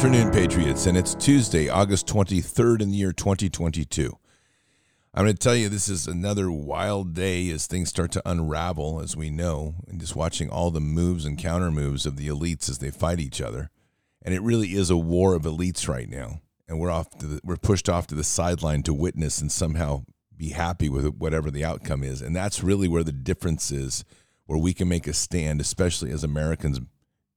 afternoon, Patriots, and it's Tuesday, August 23rd in the year 2022. I'm going to tell you this is another wild day as things start to unravel, as we know, and just watching all the moves and counter moves of the elites as they fight each other. And it really is a war of elites right now. And we're off to the, we're pushed off to the sideline to witness and somehow be happy with whatever the outcome is. And that's really where the difference is, where we can make a stand, especially as Americans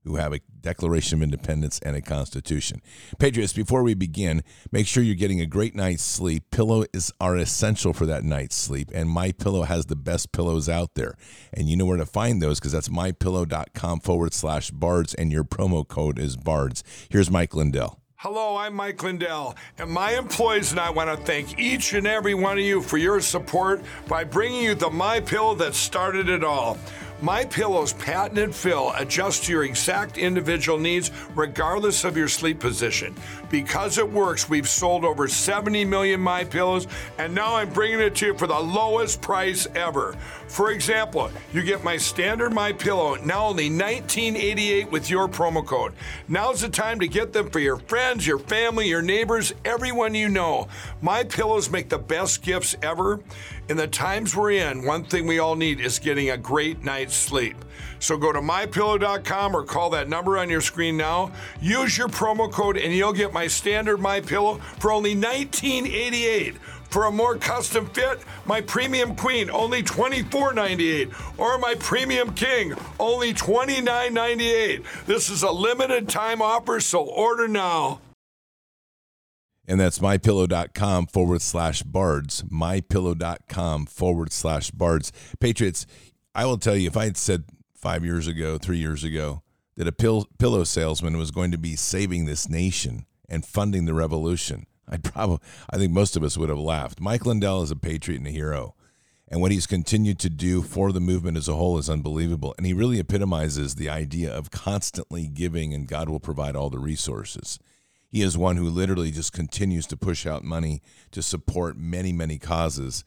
who have a Declaration of Independence and a Constitution. Patriots, before we begin, make sure you're getting a great night's sleep. Pillow is are essential for that night's sleep, and My Pillow has the best pillows out there. And you know where to find those because that's mypillow.com forward slash bards, and your promo code is bards. Here's Mike Lindell. Hello, I'm Mike Lindell, and my employees and I want to thank each and every one of you for your support by bringing you the My Pillow that started it all. My Pillow's patented fill adjusts to your exact individual needs regardless of your sleep position. Because it works, we've sold over 70 million My Pillows and now I'm bringing it to you for the lowest price ever. For example, you get my standard My Pillow now only 1988 with your promo code. Now's the time to get them for your friends, your family, your neighbors, everyone you know. My Pillows make the best gifts ever. In the times we're in, one thing we all need is getting a great night's sleep. So go to mypillow.com or call that number on your screen now. Use your promo code and you'll get my standard My Pillow for only $19.88. For a more custom fit, my Premium Queen only $24.98 or my Premium King only $29.98. This is a limited time offer, so order now. And that's mypillow.com forward slash bards. Mypillow.com forward slash bards. Patriots, I will tell you, if I had said five years ago, three years ago, that a pill, pillow salesman was going to be saving this nation and funding the revolution, I'd probably, I think most of us would have laughed. Mike Lindell is a patriot and a hero. And what he's continued to do for the movement as a whole is unbelievable. And he really epitomizes the idea of constantly giving, and God will provide all the resources he is one who literally just continues to push out money to support many, many causes.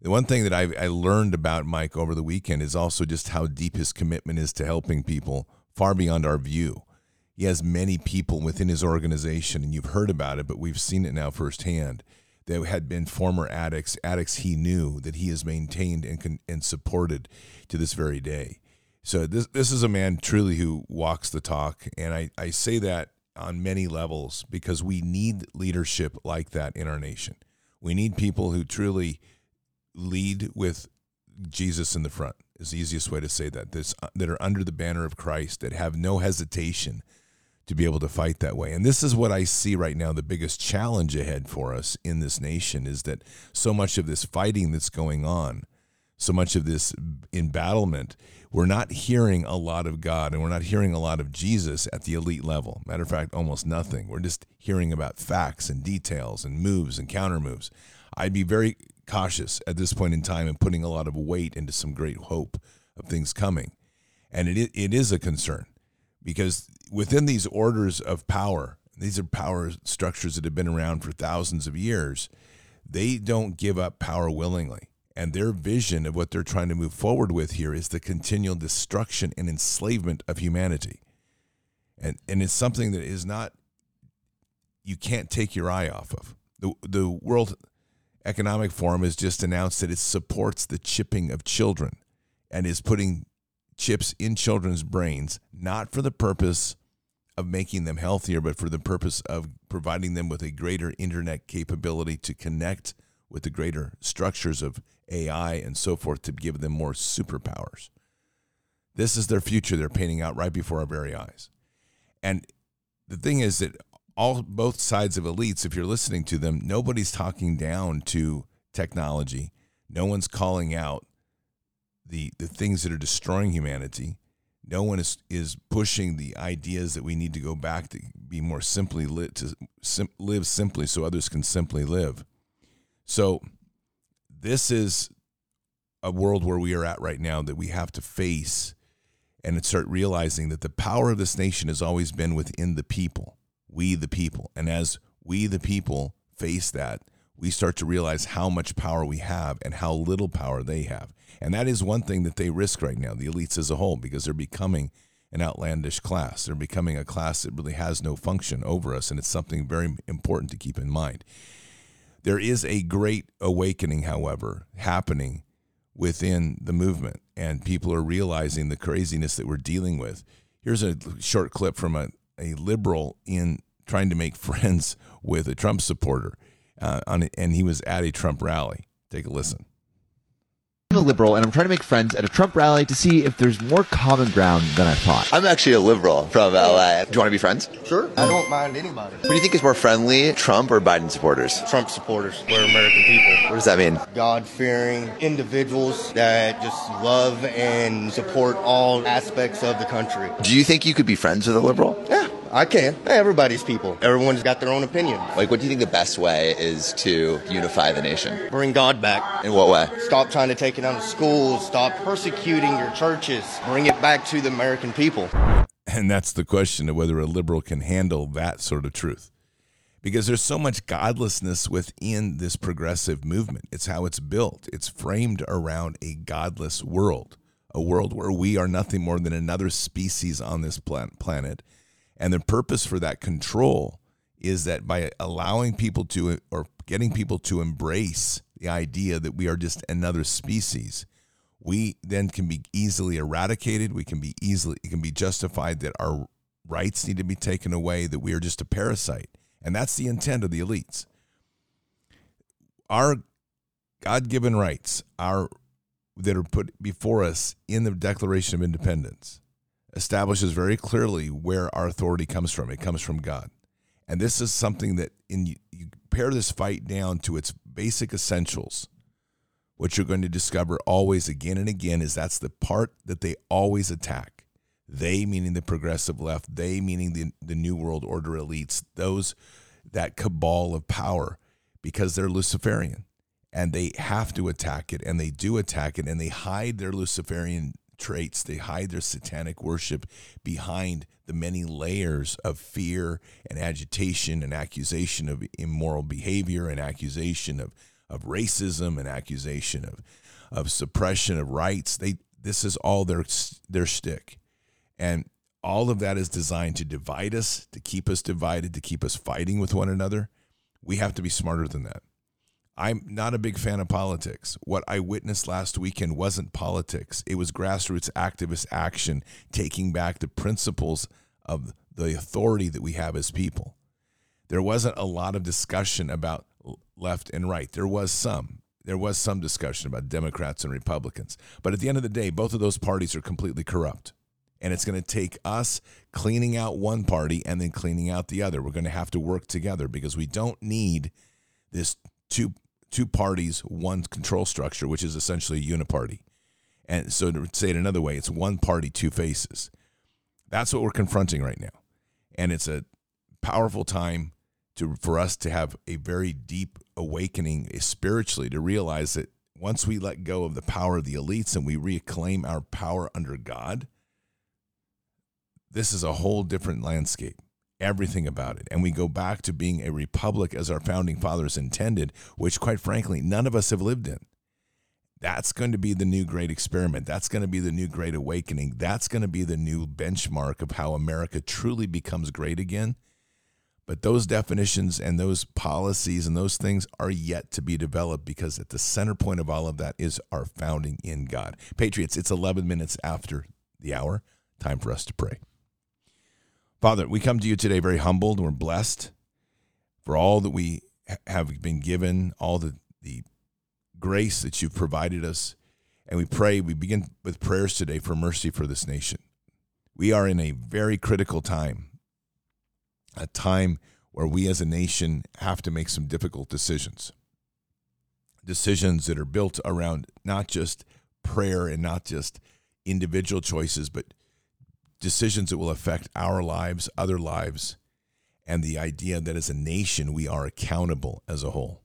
The one thing that I, I learned about Mike over the weekend is also just how deep his commitment is to helping people far beyond our view. He has many people within his organization, and you've heard about it, but we've seen it now firsthand. That had been former addicts, addicts he knew that he has maintained and and supported to this very day. So this this is a man truly who walks the talk, and I, I say that on many levels because we need leadership like that in our nation. We need people who truly lead with Jesus in the front. Is the easiest way to say that. This, that are under the banner of Christ, that have no hesitation to be able to fight that way. And this is what I see right now the biggest challenge ahead for us in this nation is that so much of this fighting that's going on, so much of this embattlement, we're not hearing a lot of God and we're not hearing a lot of Jesus at the elite level. Matter of fact, almost nothing. We're just hearing about facts and details and moves and counter moves. I'd be very cautious at this point in time and putting a lot of weight into some great hope of things coming. And it, it is a concern because within these orders of power, these are power structures that have been around for thousands of years. They don't give up power willingly. And their vision of what they're trying to move forward with here is the continual destruction and enslavement of humanity. And, and it's something that is not, you can't take your eye off of. The, the World Economic Forum has just announced that it supports the chipping of children and is putting chips in children's brains, not for the purpose of making them healthier, but for the purpose of providing them with a greater internet capability to connect with the greater structures of AI and so forth to give them more superpowers. This is their future they're painting out right before our very eyes. And the thing is that all both sides of elites, if you're listening to them, nobody's talking down to technology. No one's calling out the the things that are destroying humanity. No one is is pushing the ideas that we need to go back to be more simply lit to sim, live simply so others can simply live. So this is a world where we are at right now that we have to face and start realizing that the power of this nation has always been within the people, we the people. And as we the people face that, we start to realize how much power we have and how little power they have. And that is one thing that they risk right now, the elites as a whole, because they're becoming an outlandish class. They're becoming a class that really has no function over us. And it's something very important to keep in mind. There is a great awakening, however, happening within the movement, and people are realizing the craziness that we're dealing with. Here's a short clip from a, a liberal in trying to make friends with a Trump supporter, uh, on, and he was at a Trump rally. Take a listen. I'm a liberal and I'm trying to make friends at a Trump rally to see if there's more common ground than I thought. I'm actually a liberal from LA. Do you want to be friends? Sure. I don't mind anybody. Who do you think is more friendly, Trump or Biden supporters? Trump supporters. We're American people. What does that mean? God fearing individuals that just love and support all aspects of the country. Do you think you could be friends with a liberal? Yeah. I can. Hey, everybody's people. Everyone's got their own opinion. Like, what do you think the best way is to unify the nation? Bring God back. In what way? Stop trying to take it out of schools. Stop persecuting your churches. Bring it back to the American people. And that's the question of whether a liberal can handle that sort of truth. Because there's so much godlessness within this progressive movement. It's how it's built. It's framed around a godless world, a world where we are nothing more than another species on this planet and the purpose for that control is that by allowing people to, or getting people to embrace the idea that we are just another species, we then can be easily eradicated. We can be easily, it can be justified that our rights need to be taken away, that we are just a parasite. And that's the intent of the elites. Our God given rights are that are put before us in the Declaration of Independence establishes very clearly where our authority comes from. It comes from God. And this is something that in you, pare this fight down to its basic essentials. What you're going to discover always again and again is that's the part that they always attack. They meaning the progressive left, they meaning the, the New World Order elites, those that cabal of power, because they're Luciferian and they have to attack it and they do attack it and they hide their Luciferian traits. They hide their satanic worship behind the many layers of fear and agitation and accusation of immoral behavior and accusation of, of racism and accusation of, of suppression of rights. They this is all their their shtick. And all of that is designed to divide us, to keep us divided, to keep us fighting with one another. We have to be smarter than that. I'm not a big fan of politics. What I witnessed last weekend wasn't politics, it was grassroots activist action taking back the principles of the authority that we have as people. There wasn't a lot of discussion about left and right. There was some. There was some discussion about Democrats and Republicans. But at the end of the day, both of those parties are completely corrupt. And it's going to take us cleaning out one party and then cleaning out the other. We're going to have to work together because we don't need this two two parties, one control structure, which is essentially a uniparty. And so to say it another way, it's one party, two faces. That's what we're confronting right now. And it's a powerful time to for us to have a very deep awakening eh, spiritually to realize that once we let go of the power of the elites and we reclaim our power under God, this is a whole different landscape. Everything about it. And we go back to being a republic as our founding fathers intended, which, quite frankly, none of us have lived in. That's going to be the new great experiment. That's going to be the new great awakening. That's going to be the new benchmark of how America truly becomes great again. But those definitions and those policies and those things are yet to be developed because at the center point of all of that is our founding in God. Patriots, it's 11 minutes after the hour. Time for us to pray. Father, we come to you today very humbled. We're blessed for all that we have been given, all the, the grace that you've provided us. And we pray, we begin with prayers today for mercy for this nation. We are in a very critical time, a time where we as a nation have to make some difficult decisions. Decisions that are built around not just prayer and not just individual choices, but decisions that will affect our lives, other lives, and the idea that as a nation we are accountable as a whole.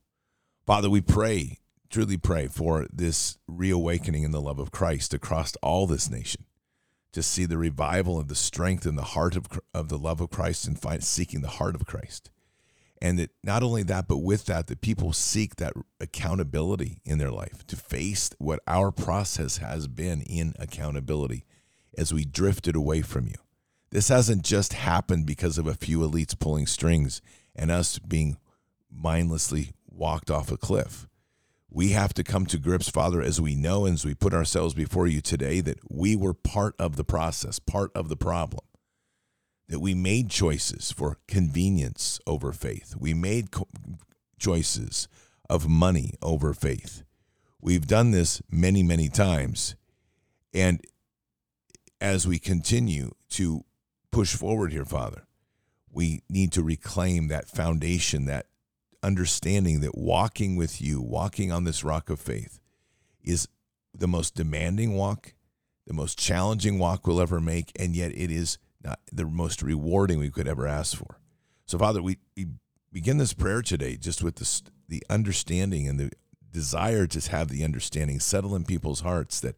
Father, we pray, truly pray for this reawakening in the love of Christ across all this nation, to see the revival of the strength and the heart of, of the love of Christ and find, seeking the heart of Christ. And that not only that, but with that, that people seek that accountability in their life to face what our process has been in accountability as we drifted away from you. This hasn't just happened because of a few elites pulling strings and us being mindlessly walked off a cliff. We have to come to grips, Father, as we know and as we put ourselves before you today, that we were part of the process, part of the problem. That we made choices for convenience over faith. We made co- choices of money over faith. We've done this many, many times. And as we continue to push forward here, Father, we need to reclaim that foundation, that understanding that walking with you, walking on this rock of faith, is the most demanding walk, the most challenging walk we'll ever make, and yet it is not the most rewarding we could ever ask for. So, Father, we, we begin this prayer today just with the, the understanding and the desire to have the understanding settle in people's hearts that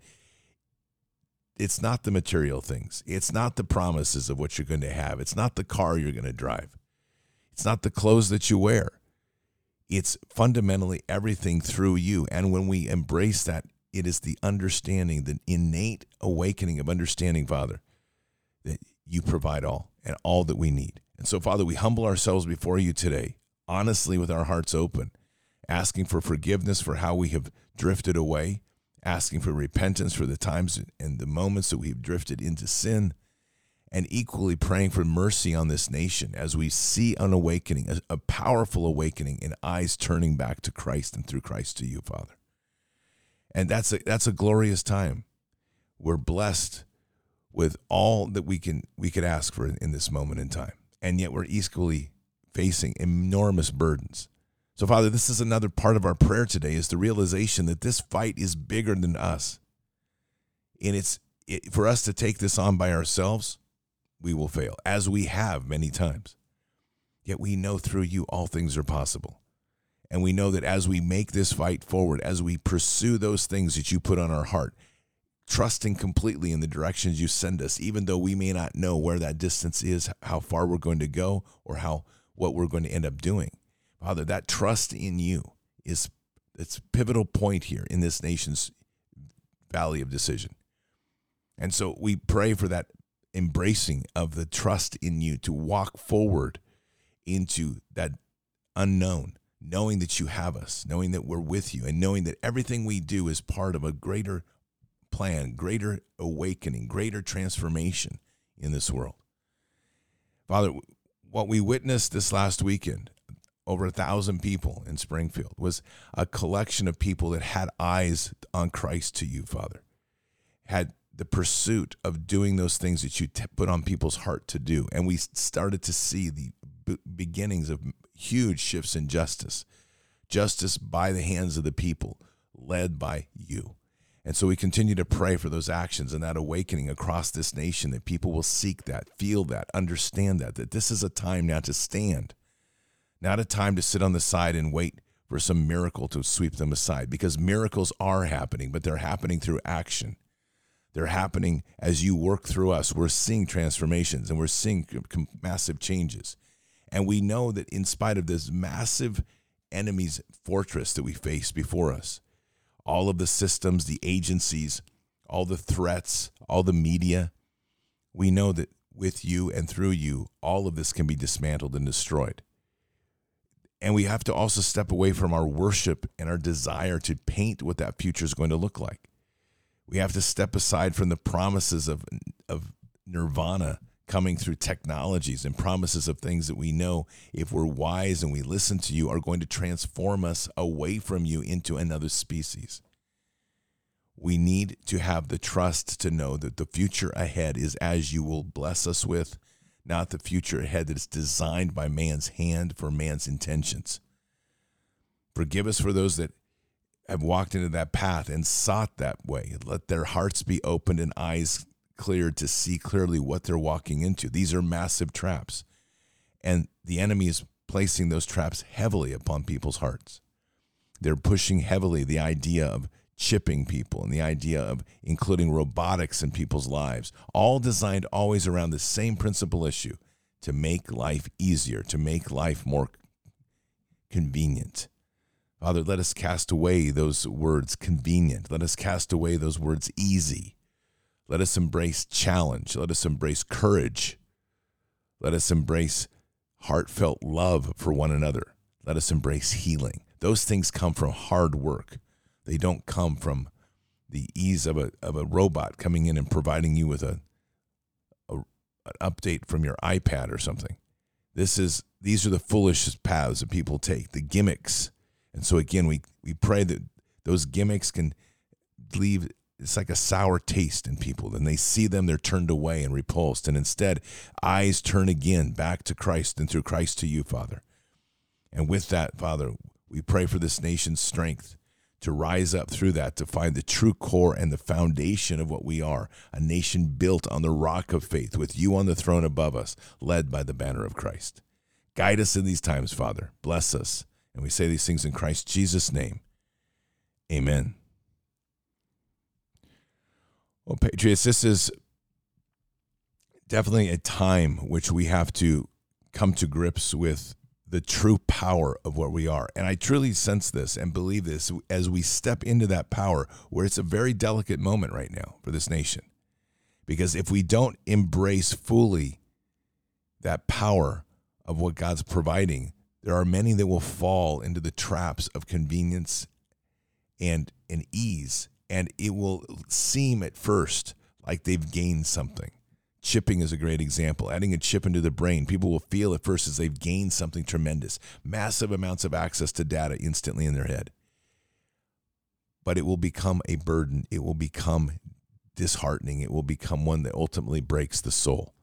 it's not the material things. It's not the promises of what you're going to have. It's not the car you're going to drive. It's not the clothes that you wear. It's fundamentally everything through you. And when we embrace that, it is the understanding, the innate awakening of understanding, Father, that you provide all and all that we need. And so, Father, we humble ourselves before you today, honestly, with our hearts open, asking for forgiveness for how we have drifted away asking for repentance for the times and the moments that we've drifted into sin, and equally praying for mercy on this nation as we see an awakening, a, a powerful awakening, and eyes turning back to Christ and through Christ to you, Father. And that's a, that's a glorious time. We're blessed with all that we can we could ask for in this moment in time, and yet we're equally facing enormous burdens so, Father, this is another part of our prayer today is the realization that this fight is bigger than us. And it's it, for us to take this on by ourselves, we will fail, as we have many times. Yet we know through you all things are possible. And we know that as we make this fight forward, as we pursue those things that you put on our heart, trusting completely in the directions you send us, even though we may not know where that distance is, how far we're going to go, or how what we're going to end up doing Father, that trust in you is it's pivotal point here in this nation's valley of decision. And so we pray for that embracing of the trust in you to walk forward into that unknown, knowing that you have us, knowing that we're with you, and knowing that everything we do is part of a greater plan, greater awakening, greater transformation in this world. Father, what we witnessed this last weekend over a thousand people in Springfield was a collection of people that had eyes on Christ to you, Father, had the pursuit of doing those things that you t- put on people's heart to do. And we started to see the b- beginnings of huge shifts in justice, justice by the hands of the people, led by you. And so we continue to pray for those actions and that awakening across this nation that people will seek that, feel that, understand that, that this is a time now to stand, not a time to sit on the side and wait for some miracle to sweep them aside because miracles are happening, but they're happening through action. They're happening as you work through us. We're seeing transformations and we're seeing massive changes. And we know that in spite of this massive enemy's fortress that we face before us, all of the systems, the agencies, all the threats, all the media. We know that with you and through you, all of this can be dismantled and destroyed. And we have to also step away from our worship and our desire to paint what that future is going to look like. We have to step aside from the promises of, of nirvana coming through technologies and promises of things that we know, if we're wise and we listen to you, are going to transform us away from you into another species. We need to have the trust to know that the future ahead is as you will bless us with, not the future ahead that is designed by man's hand for man's intentions. Forgive us for those that have walked into that path and sought that way. Let their hearts be opened and eyes clear to see clearly what they're walking into. These are massive traps. And the enemy is placing those traps heavily upon people's hearts. They're pushing heavily the idea of chipping people and the idea of including robotics in people's lives, all designed always around the same principal issue to make life easier, to make life more convenient. Father, let us cast away those words convenient. Let us cast away those words easy. Let us embrace challenge. Let us embrace courage. Let us embrace heartfelt love for one another. Let us embrace healing. Those things come from hard work. They don't come from the ease of a, of a robot coming in and providing you with a, a an update from your iPad or something. This is these are the foolish paths that people take, the gimmicks. And so again, we we pray that those gimmicks can leave it's like a sour taste in people. Then they see them, they're turned away and repulsed. And instead, eyes turn again back to Christ and through Christ to you, Father. And with that, Father, we pray for this nation's strength to rise up through that, to find the true core and the foundation of what we are a nation built on the rock of faith, with you on the throne above us, led by the banner of Christ. Guide us in these times, Father. Bless us. And we say these things in Christ Jesus' name. Amen. Well, Patriots, this is definitely a time which we have to come to grips with the true power of what we are. And I truly sense this and believe this as we step into that power, where it's a very delicate moment right now for this nation. Because if we don't embrace fully that power of what God's providing, there are many that will fall into the traps of convenience and, and ease and it will seem at first like they've gained something. Chipping is a great example. Adding a chip into the brain, people will feel at first as they've gained something tremendous, massive amounts of access to data instantly in their head. But it will become a burden. It will become disheartening. It will become one that ultimately breaks the soul.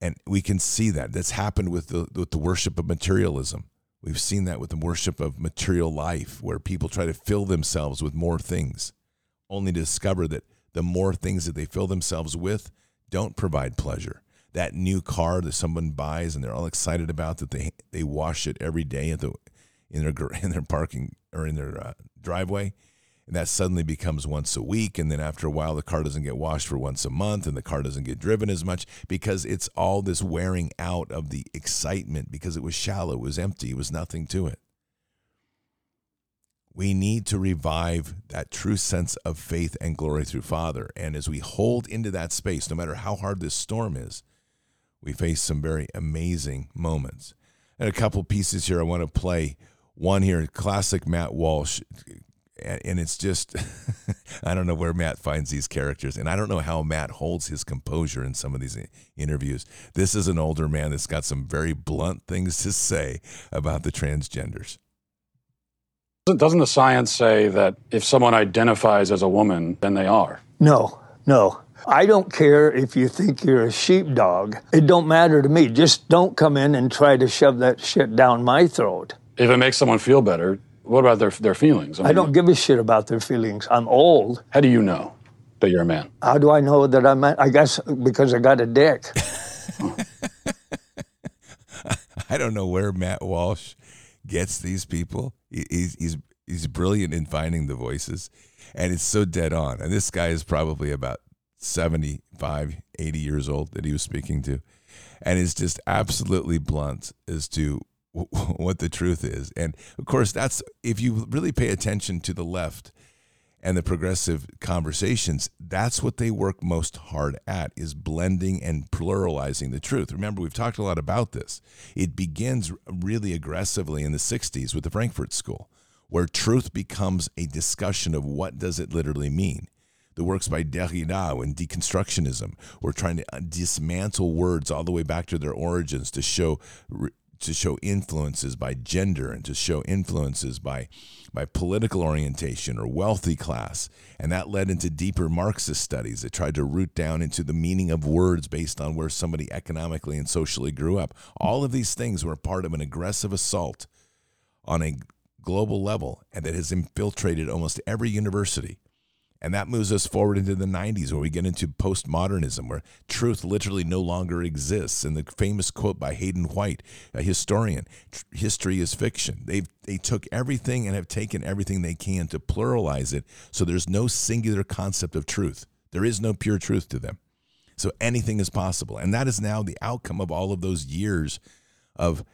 And we can see that. That's happened with the, with the worship of materialism. We've seen that with the worship of material life, where people try to fill themselves with more things only to discover that the more things that they fill themselves with don't provide pleasure. That new car that someone buys and they're all excited about that they they wash it every day at the in their in their parking or in their uh, driveway, and that suddenly becomes once a week, and then after a while the car doesn't get washed for once a month, and the car doesn't get driven as much because it's all this wearing out of the excitement because it was shallow, it was empty, it was nothing to it. We need to revive that true sense of faith and glory through Father. And as we hold into that space, no matter how hard this storm is, we face some very amazing moments. And a couple pieces here I want to play. One here, classic Matt Walsh. And it's just, I don't know where Matt finds these characters. And I don't know how Matt holds his composure in some of these uh, interviews. This is an older man that's got some very blunt things to say about the transgenders. Doesn't the science say that if someone identifies as a woman, then they are? No, No. I don't care if you think you're a sheepdog. It don't matter to me. Just don't come in and try to shove that shit down my throat. If it makes someone feel better, what about their their feelings? I, mean, I don't give a shit about their feelings. I'm old. How do you know that you're a man? How do I know that I'm? A, I guess because I got a dick. I don't know where Matt Walsh gets these people. He's he's he's brilliant in finding the voices, and it's so dead on. And this guy is probably about 75, 80 years old that he was speaking to, and is just absolutely blunt as to what the truth is. And of course, that's if you really pay attention to the left and the progressive conversations, that's what they work most hard at is blending and pluralizing the truth. Remember, we've talked a lot about this. It begins really aggressively in the 60s with the Frankfurt School, where truth becomes a discussion of what does it literally mean. The works by Derrida and deconstructionism were trying to uh, dismantle words all the way back to their origins to show to show influences by gender and to show influences by by political orientation or wealthy class. And that led into deeper marxist studies. That tried to root down into the meaning of words based on where somebody economically and socially grew up. All of these things were part of an aggressive assault on a global level and that has infiltrated almost every university and that moves us forward into the 90s where we get into postmodernism, where truth literally no longer exists. And the famous quote by Hayden White, a historian history is fiction. They've, they took everything and have taken everything they can to pluralize it so there's no singular concept of truth. There is no pure truth to them. So anything is possible. And that is now the outcome of all of those years of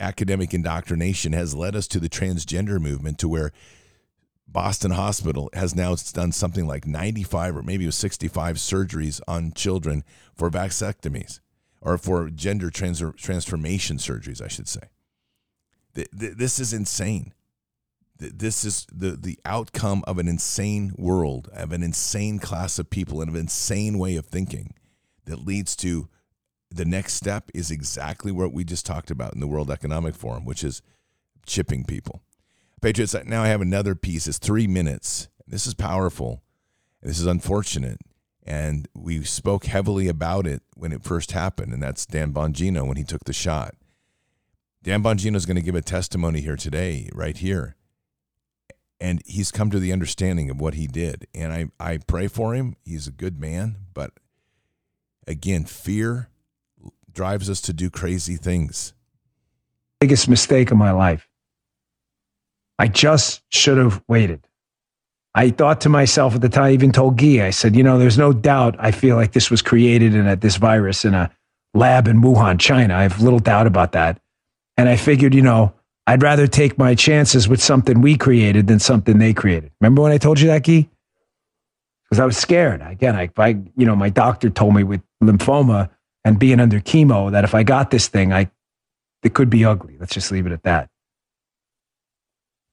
academic indoctrination has led us to the transgender movement to where Boston Hospital has now done something like 95 or maybe it was 65 surgeries on children for vasectomies or for gender trans- transformation surgeries, I should say. This is insane. This is the, the outcome of an insane world, of an insane class of people, and of an insane way of thinking that leads to the next step is exactly what we just talked about in the World Economic Forum, which is chipping people. Patriots, now I have another piece. It's three minutes. This is powerful. This is unfortunate. And we spoke heavily about it when it first happened, and that's Dan Bongino when he took the shot. Dan Bongino is going to give a testimony here today, right here. And he's come to the understanding of what he did. And I, I pray for him. He's a good man. But again, fear drives us to do crazy things. Biggest mistake of my life I just should have waited. I thought to myself at the time, I even told Guy, I said, you know, there's no doubt I feel like this was created in a, this virus in a lab in Wuhan, China. I have little doubt about that. And I figured, you know, I'd rather take my chances with something we created than something they created. Remember when I told you that, Guy? Because I was scared. Again, I, I, you know, my doctor told me with lymphoma and being under chemo that if I got this thing, I, it could be ugly. Let's just leave it at that.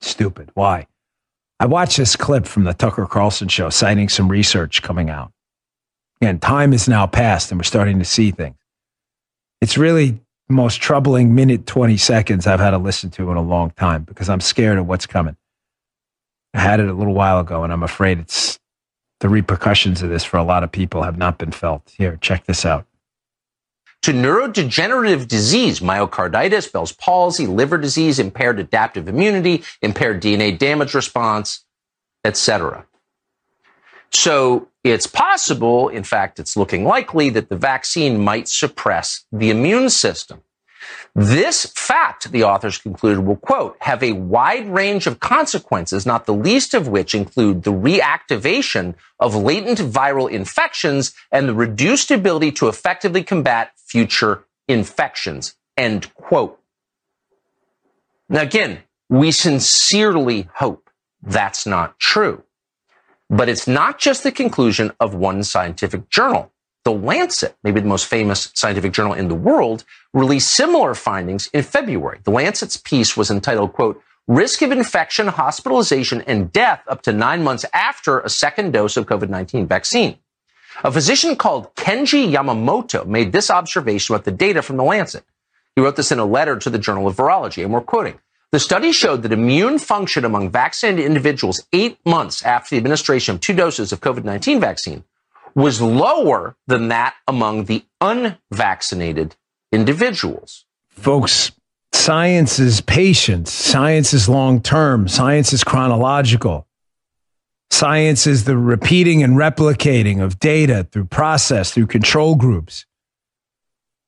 Stupid. Why? I watched this clip from the Tucker Carlson show citing some research coming out. And time has now passed and we're starting to see things. It's really the most troubling minute 20 seconds I've had to listen to in a long time because I'm scared of what's coming. I had it a little while ago and I'm afraid it's the repercussions of this for a lot of people have not been felt. Here, check this out to neurodegenerative disease, myocarditis, Bell's palsy, liver disease, impaired adaptive immunity, impaired DNA damage response, etc. So it's possible, in fact, it's looking likely that the vaccine might suppress the immune system. This fact, the authors concluded, will quote, have a wide range of consequences, not the least of which include the reactivation of latent viral infections and the reduced ability to effectively combat future infections, end quote. Now, again, we sincerely hope that's not true. But it's not just the conclusion of one scientific journal. The Lancet, maybe the most famous scientific journal in the world, released similar findings in February. The Lancet's piece was entitled, quote, Risk of infection, hospitalization, and death up to nine months after a second dose of COVID-19 vaccine. A physician called Kenji Yamamoto made this observation about the data from the Lancet. He wrote this in a letter to the Journal of Virology, and we're quoting. The study showed that immune function among vaccinated individuals eight months after the administration of two doses of COVID-19 vaccine was lower than that among the unvaccinated individuals. Folks, science is patient, science is long term, science is chronological. Science is the repeating and replicating of data through process, through control groups.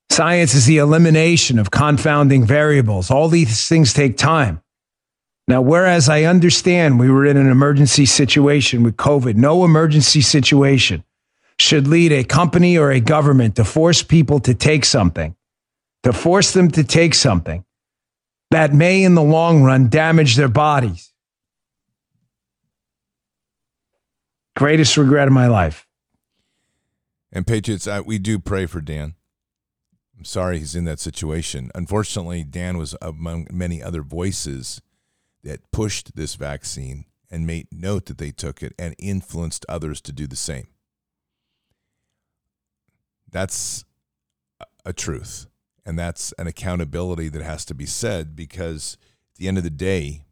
Science is the elimination of confounding variables. All these things take time. Now, whereas I understand we were in an emergency situation with COVID, no emergency situation should lead a company or a government to force people to take something, to force them to take something that may in the long run damage their bodies. Greatest regret of my life. And Patriots, I, we do pray for Dan. I'm sorry he's in that situation. Unfortunately, Dan was among many other voices that pushed this vaccine and made note that they took it and influenced others to do the same. That's a truth. And that's an accountability that has to be said because at the end of the day,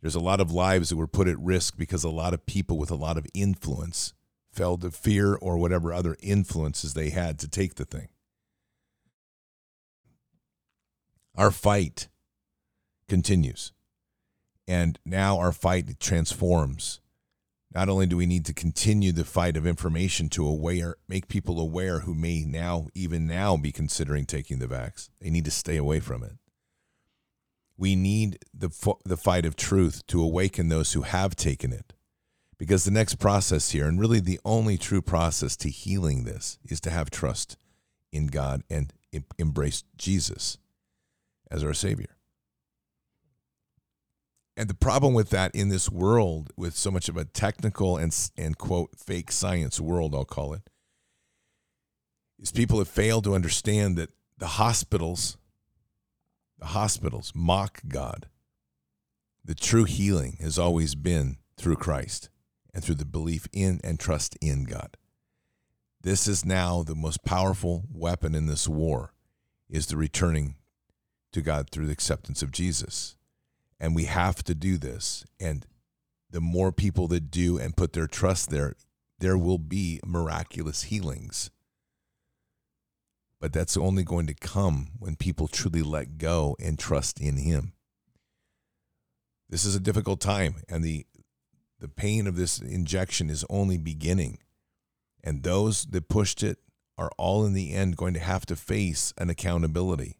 there's a lot of lives that were put at risk because a lot of people with a lot of influence fell to fear or whatever other influences they had to take the thing. Our fight continues. And now our fight transforms. Not only do we need to continue the fight of information to aware, make people aware who may now, even now, be considering taking the vax, they need to stay away from it. We need the, the fight of truth to awaken those who have taken it. Because the next process here, and really the only true process to healing this, is to have trust in God and embrace Jesus as our Savior. And the problem with that in this world, with so much of a technical and, and quote, fake science world, I'll call it, is people have failed to understand that the hospitals, the hospitals mock God. The true healing has always been through Christ and through the belief in and trust in God. This is now the most powerful weapon in this war is the returning to God through the acceptance of Jesus. And we have to do this. And the more people that do and put their trust there, there will be miraculous healings. But that's only going to come when people truly let go and trust in Him. This is a difficult time, and the, the pain of this injection is only beginning. And those that pushed it are all in the end going to have to face an accountability.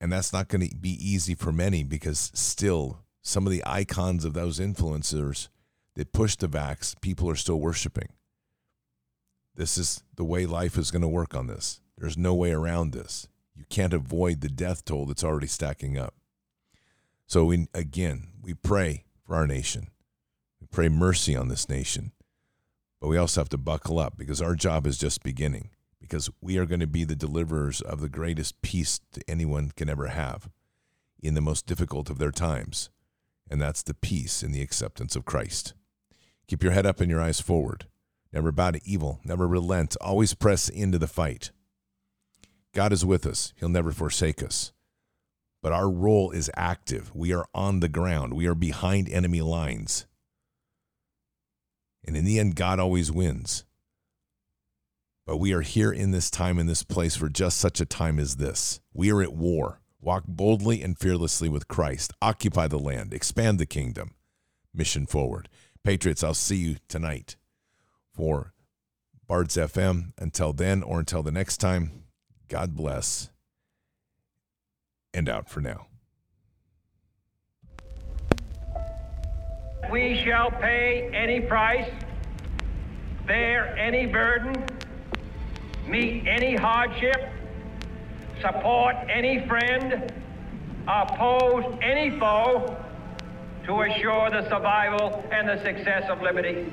And that's not going to be easy for many because still some of the icons of those influencers that pushed the vax, people are still worshiping. This is the way life is going to work on this. There's no way around this. You can't avoid the death toll that's already stacking up. So, we, again, we pray for our nation. We pray mercy on this nation. But we also have to buckle up because our job is just beginning because we are going to be the deliverers of the greatest peace that anyone can ever have in the most difficult of their times. And that's the peace in the acceptance of Christ. Keep your head up and your eyes forward. Never bow to evil. Never relent. Always press into the fight. God is with us. He'll never forsake us. But our role is active. We are on the ground. We are behind enemy lines. And in the end, God always wins. But we are here in this time, in this place, for just such a time as this. We are at war. Walk boldly and fearlessly with Christ. Occupy the land. Expand the kingdom. Mission forward. Patriots, I'll see you tonight for Bards FM. Until then, or until the next time, God bless. And out for now. We shall pay any price, bear any burden meet any hardship, support any friend, oppose any foe to assure the survival and the success of liberty.